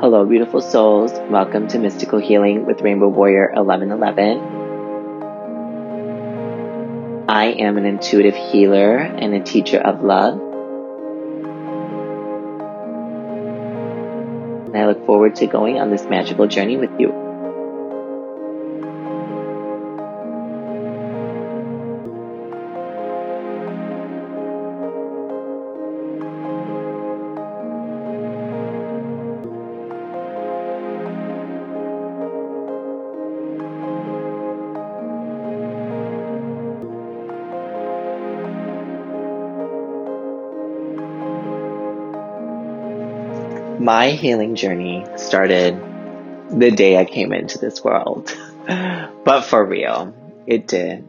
Hello, beautiful souls. Welcome to Mystical Healing with Rainbow Warrior 1111. I am an intuitive healer and a teacher of love. And I look forward to going on this magical journey with you. My healing journey started the day I came into this world. but for real, it did.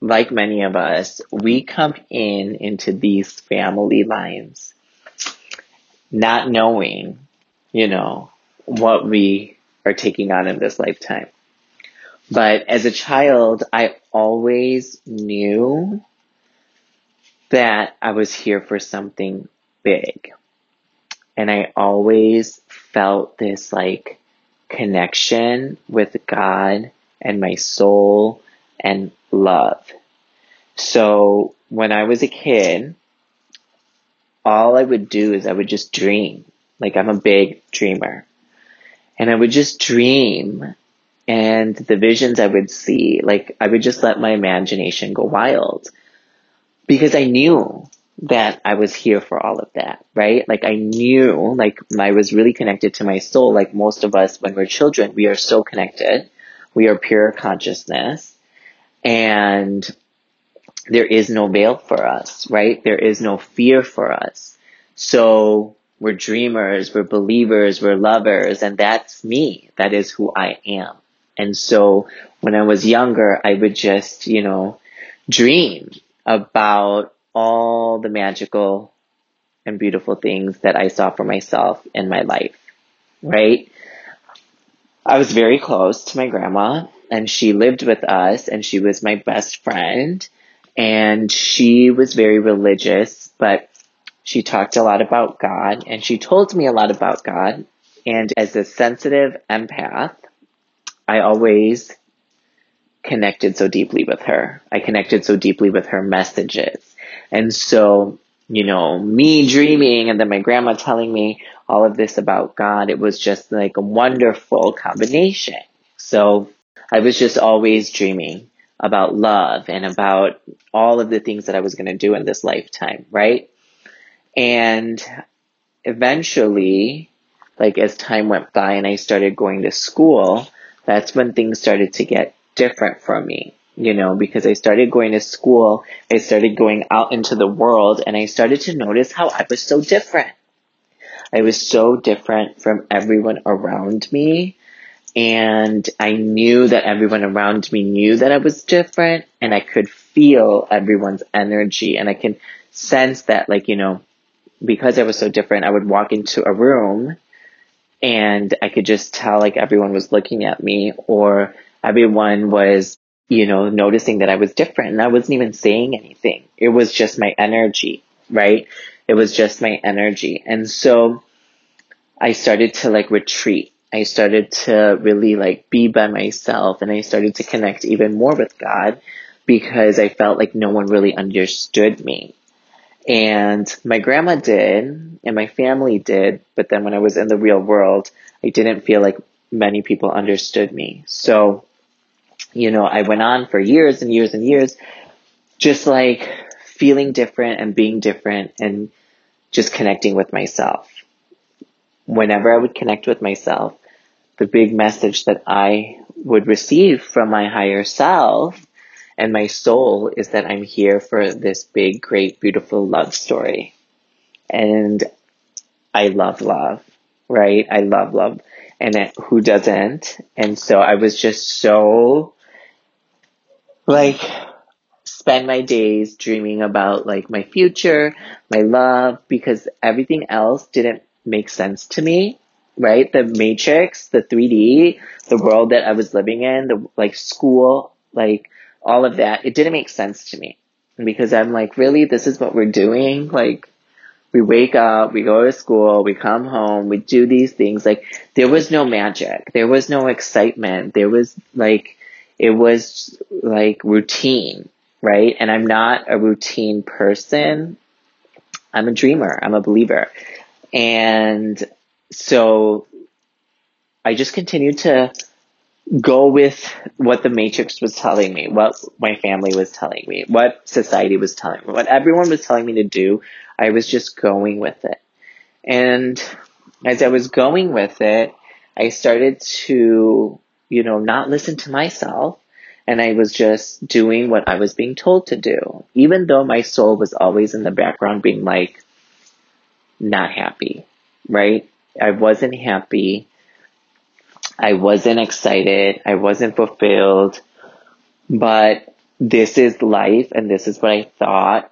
Like many of us, we come in into these family lines not knowing, you know, what we are taking on in this lifetime. But as a child, I always knew that I was here for something big. And I always felt this like connection with God and my soul and love. So when I was a kid, all I would do is I would just dream. Like I'm a big dreamer. And I would just dream and the visions I would see, like I would just let my imagination go wild because I knew that I was here for all of that, right? Like I knew, like I was really connected to my soul. Like most of us, when we're children, we are so connected. We are pure consciousness and there is no veil for us, right? There is no fear for us. So we're dreamers, we're believers, we're lovers, and that's me. That is who I am. And so when I was younger, I would just, you know, dream about all the magical and beautiful things that I saw for myself in my life, right? I was very close to my grandma and she lived with us and she was my best friend and she was very religious, but she talked a lot about God and she told me a lot about God. And as a sensitive empath, I always connected so deeply with her. I connected so deeply with her messages. And so, you know, me dreaming and then my grandma telling me all of this about God, it was just like a wonderful combination. So I was just always dreaming about love and about all of the things that I was going to do in this lifetime, right? And eventually, like as time went by and I started going to school, that's when things started to get different from me you know, because I started going to school, I started going out into the world, and I started to notice how I was so different. I was so different from everyone around me. And I knew that everyone around me knew that I was different and I could feel everyone's energy and I can sense that like, you know, because I was so different, I would walk into a room and I could just tell like everyone was looking at me or everyone was you know, noticing that I was different and I wasn't even saying anything. It was just my energy, right? It was just my energy. And so I started to like retreat. I started to really like be by myself and I started to connect even more with God because I felt like no one really understood me. And my grandma did and my family did, but then when I was in the real world, I didn't feel like many people understood me. So you know, I went on for years and years and years, just like feeling different and being different and just connecting with myself. Whenever I would connect with myself, the big message that I would receive from my higher self and my soul is that I'm here for this big, great, beautiful love story. And I love love, right? I love love. And it, who doesn't? And so I was just so like spend my days dreaming about like my future, my love, because everything else didn't make sense to me, right? The matrix, the 3D, the world that I was living in, the like school, like all of that, it didn't make sense to me because I'm like, really, this is what we're doing? Like, we wake up, we go to school, we come home, we do these things. Like there was no magic. There was no excitement. There was like, it was like routine, right? And I'm not a routine person. I'm a dreamer. I'm a believer. And so I just continued to go with what the matrix was telling me, what my family was telling me, what society was telling me, what everyone was telling me to do. I was just going with it. And as I was going with it, I started to, you know, not listen to myself. And I was just doing what I was being told to do, even though my soul was always in the background being like, not happy, right? I wasn't happy. I wasn't excited. I wasn't fulfilled. But this is life and this is what I thought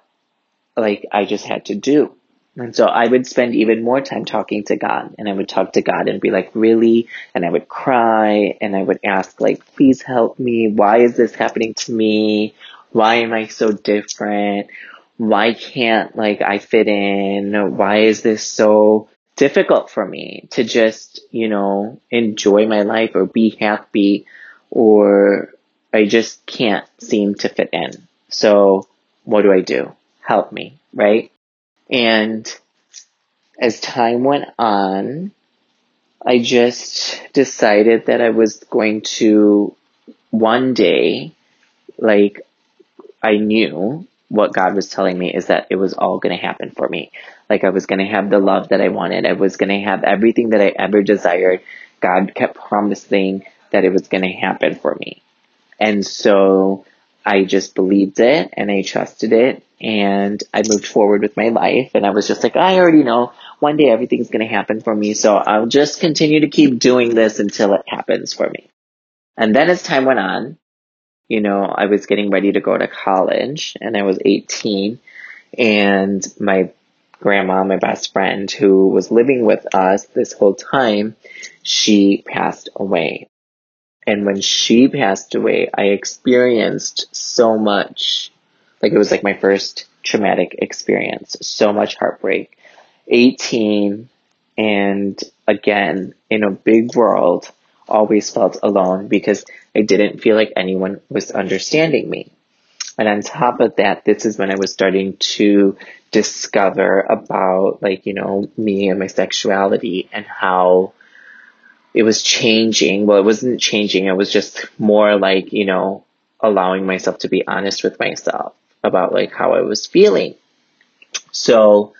like I just had to do. And so I would spend even more time talking to God and I would talk to God and be like, really? And I would cry and I would ask like, please help me. Why is this happening to me? Why am I so different? Why can't like I fit in? Why is this so difficult for me to just, you know, enjoy my life or be happy or I just can't seem to fit in. So what do I do? Help me, right? And as time went on, I just decided that I was going to one day, like, I knew what God was telling me is that it was all going to happen for me. Like I was going to have the love that I wanted. I was going to have everything that I ever desired. God kept promising that it was going to happen for me. And so I just believed it and I trusted it and I moved forward with my life and I was just like, I already know one day everything's going to happen for me. So I'll just continue to keep doing this until it happens for me. And then as time went on, you know, I was getting ready to go to college and I was 18 and my grandma, my best friend who was living with us this whole time, she passed away. And when she passed away, I experienced so much, like it was like my first traumatic experience, so much heartbreak. 18 and again, in a big world, always felt alone because I didn't feel like anyone was understanding me. And on top of that, this is when I was starting to discover about like, you know, me and my sexuality and how it was changing. Well, it wasn't changing. It was just more like, you know, allowing myself to be honest with myself about like how I was feeling. So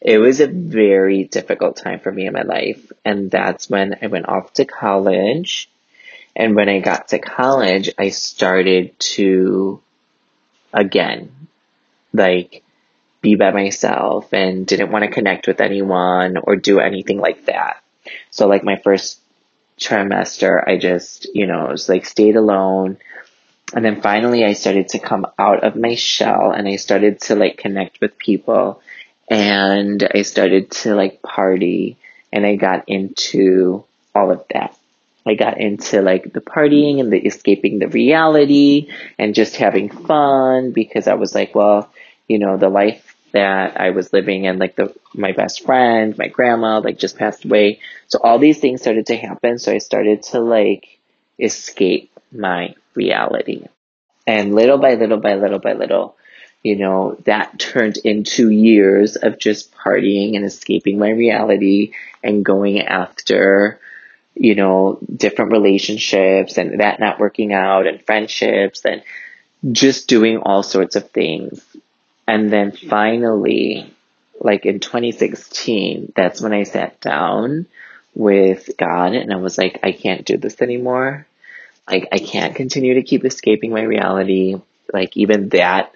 it was a very difficult time for me in my life. And that's when I went off to college. And when I got to college, I started to, again, like, be by myself and didn't want to connect with anyone or do anything like that. So, like, my first trimester, I just, you know, was like stayed alone. And then finally, I started to come out of my shell and I started to like connect with people and I started to like party and I got into all of that. I got into like the partying and the escaping the reality and just having fun because I was like, well, you know, the life that I was living in, like the my best friend, my grandma, like just passed away. So all these things started to happen. So I started to like escape my reality. And little by little by little by little, you know, that turned into years of just partying and escaping my reality and going after, you know, different relationships and that not working out and friendships and just doing all sorts of things. And then finally, like in 2016, that's when I sat down with God and I was like, I can't do this anymore. Like, I can't continue to keep escaping my reality. Like, even that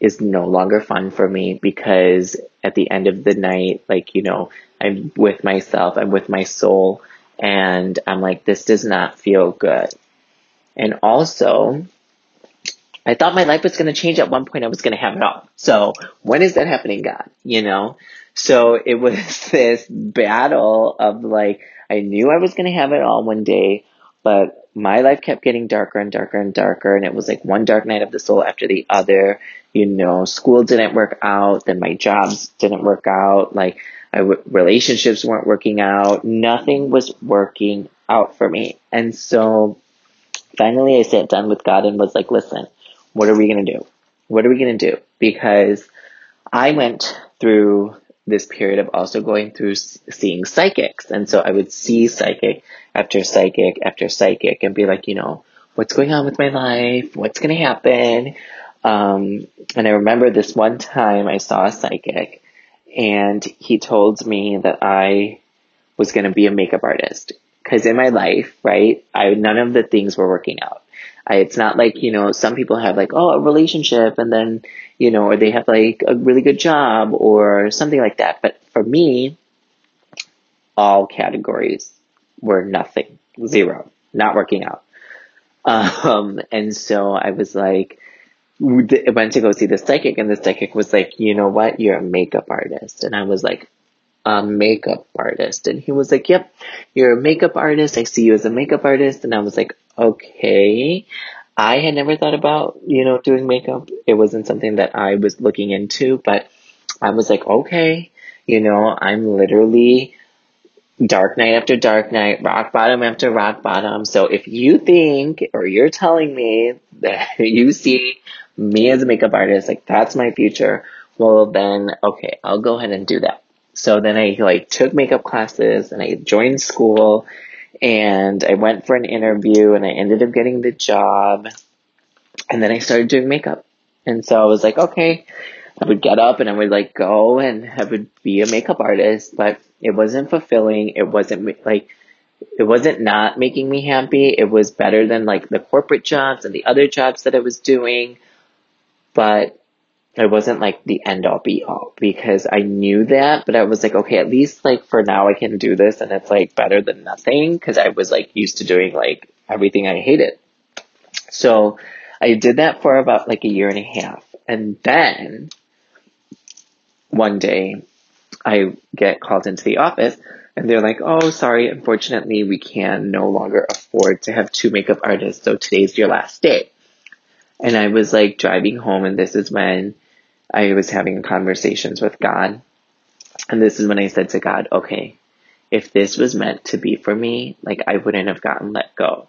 is no longer fun for me because at the end of the night, like, you know, I'm with myself, I'm with my soul, and I'm like, this does not feel good. And also, I thought my life was going to change at one point. I was going to have it all. So when is that happening, God? You know? So it was this battle of like, I knew I was going to have it all one day. But my life kept getting darker and darker and darker. And it was like one dark night of the soul after the other. You know, school didn't work out. Then my jobs didn't work out. Like, I w- relationships weren't working out. Nothing was working out for me. And so finally I sat down with God and was like, listen, what are we going to do? What are we going to do? Because I went through this period of also going through seeing psychics. And so I would see psychic after psychic after psychic and be like, you know, what's going on with my life? What's going to happen? Um, and I remember this one time I saw a psychic and he told me that I was going to be a makeup artist. Cause in my life, right, I, none of the things were working out. I, it's not like, you know, some people have like, oh, a relationship and then, you know, or they have like a really good job or something like that. But for me, all categories were nothing, zero, not working out. Um, and so I was like, went to go see the psychic and the psychic was like, you know what? You're a makeup artist. And I was like, a makeup artist. And he was like, yep, you're a makeup artist. I see you as a makeup artist. And I was like, okay. I had never thought about, you know, doing makeup. It wasn't something that I was looking into, but I was like, okay, you know, I'm literally dark night after dark night, rock bottom after rock bottom. So if you think or you're telling me that you see me as a makeup artist, like that's my future, well then, okay, I'll go ahead and do that. So then I like took makeup classes and I joined school and I went for an interview and I ended up getting the job. And then I started doing makeup. And so I was like, okay, I would get up and I would like go and I would be a makeup artist, but it wasn't fulfilling. It wasn't like, it wasn't not making me happy. It was better than like the corporate jobs and the other jobs that I was doing. But it wasn't like the end all be all because I knew that, but I was like, okay, at least like for now I can do this and it's like better than nothing because I was like used to doing like everything I hated. So I did that for about like a year and a half. And then one day I get called into the office and they're like, oh, sorry, unfortunately we can no longer afford to have two makeup artists. So today's your last day. And I was like driving home and this is when I was having conversations with God. And this is when I said to God, okay, if this was meant to be for me, like I wouldn't have gotten let go,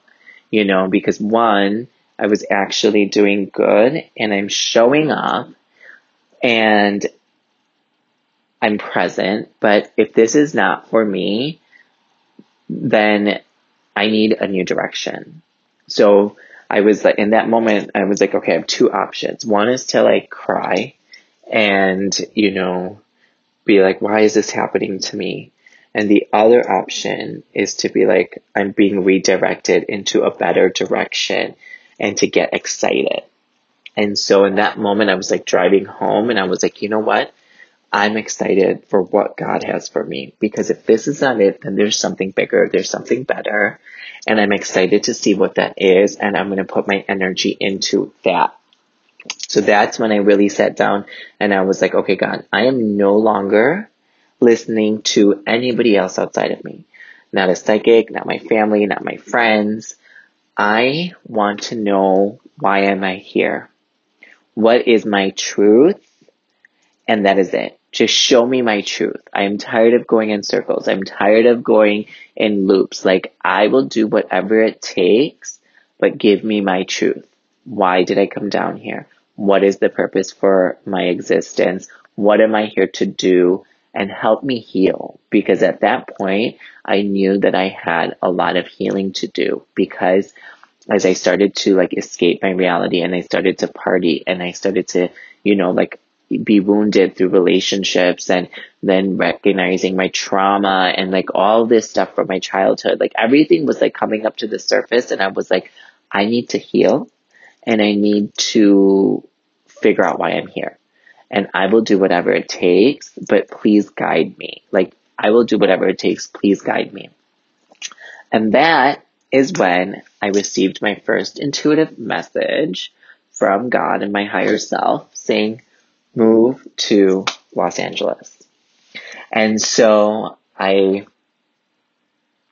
you know, because one, I was actually doing good and I'm showing up and I'm present. But if this is not for me, then I need a new direction. So I was like, in that moment, I was like, okay, I have two options. One is to like cry and, you know, be like, why is this happening to me? And the other option is to be like, I'm being redirected into a better direction and to get excited. And so in that moment, I was like driving home and I was like, you know what? I'm excited for what God has for me because if this is not it, then there's something bigger, there's something better. And I'm excited to see what that is. And I'm going to put my energy into that. So that's when I really sat down and I was like, okay, God, I am no longer listening to anybody else outside of me. Not a psychic, not my family, not my friends. I want to know why am I here? What is my truth? And that is it. Just show me my truth. I am tired of going in circles. I'm tired of going in loops. Like I will do whatever it takes, but give me my truth. Why did I come down here? What is the purpose for my existence? What am I here to do? And help me heal. Because at that point, I knew that I had a lot of healing to do because as I started to like escape my reality and I started to party and I started to, you know, like be wounded through relationships and then recognizing my trauma and like all this stuff from my childhood. Like everything was like coming up to the surface and I was like, I need to heal and I need to figure out why I'm here. And I will do whatever it takes, but please guide me. Like, I will do whatever it takes. Please guide me. And that is when I received my first intuitive message from God and my higher self saying, move to Los Angeles. And so I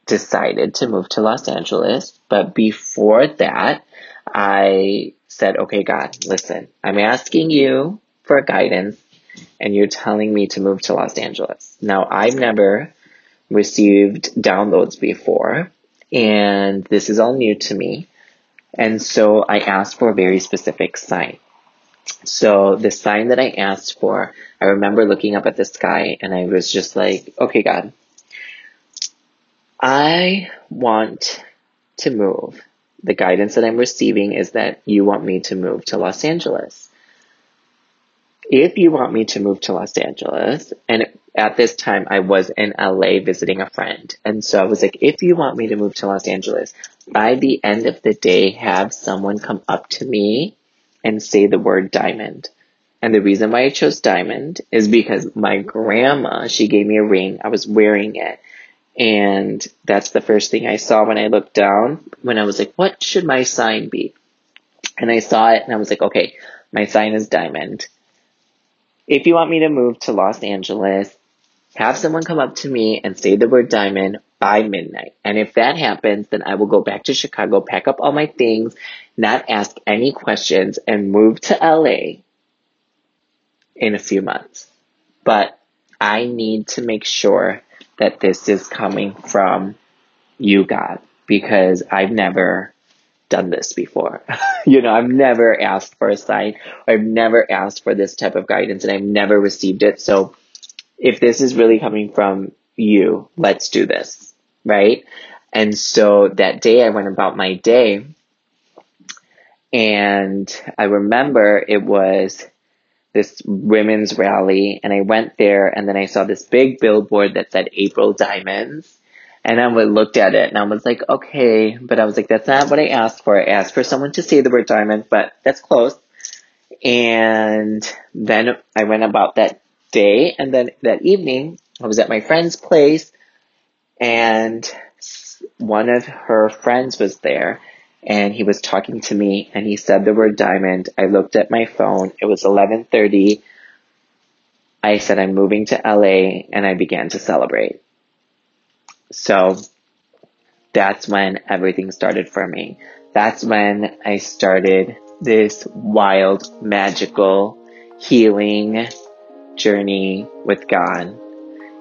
decided to move to Los Angeles. But before that, I said, okay, God, listen, I'm asking you for guidance and you're telling me to move to Los Angeles. Now, I've never received downloads before, and this is all new to me. And so I asked for a very specific sign. So the sign that I asked for, I remember looking up at the sky and I was just like, okay, God, I want to move. The guidance that I'm receiving is that you want me to move to Los Angeles. If you want me to move to Los Angeles, and at this time I was in LA visiting a friend, and so I was like, if you want me to move to Los Angeles, by the end of the day, have someone come up to me and say the word diamond. And the reason why I chose diamond is because my grandma, she gave me a ring. I was wearing it and that's the first thing I saw when I looked down when I was like, what should my sign be? And I saw it and I was like, okay, my sign is diamond. If you want me to move to Los Angeles, have someone come up to me and say the word diamond by midnight. And if that happens, then I will go back to Chicago, pack up all my things, not ask any questions, and move to LA in a few months. But I need to make sure that this is coming from you, God, because I've never done this before. you know, I've never asked for a sign, I've never asked for this type of guidance, and I've never received it. So if this is really coming from you, let's do this, right? And so that day I went about my day, and I remember it was this women's rally and I went there and then I saw this big billboard that said April Diamonds. And I looked at it and I was like, okay, but I was like, that's not what I asked for. I asked for someone to say the word diamond, but that's close. And then I went about that day and then that evening I was at my friend's place and one of her friends was there and he was talking to me and he said the word diamond. I looked at my phone. It was 11:30. I said I'm moving to LA and I began to celebrate. So that's when everything started for me. That's when I started this wild, magical healing journey with God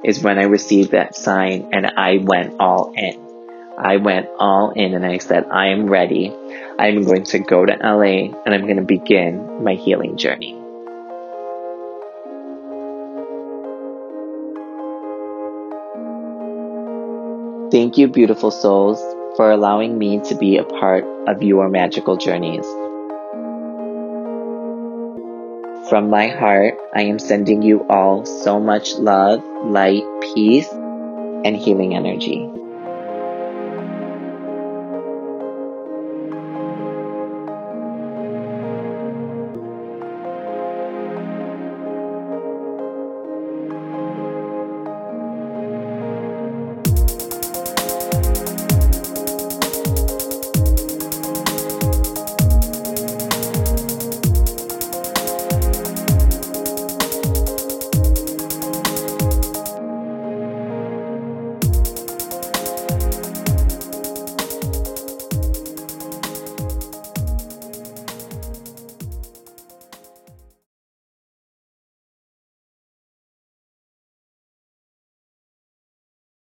is when I received that sign and I went all in. I went all in and I said, I am ready. I'm going to go to LA and I'm going to begin my healing journey. Thank you, beautiful souls, for allowing me to be a part of your magical journeys. From my heart, I am sending you all so much love, light, peace, and healing energy.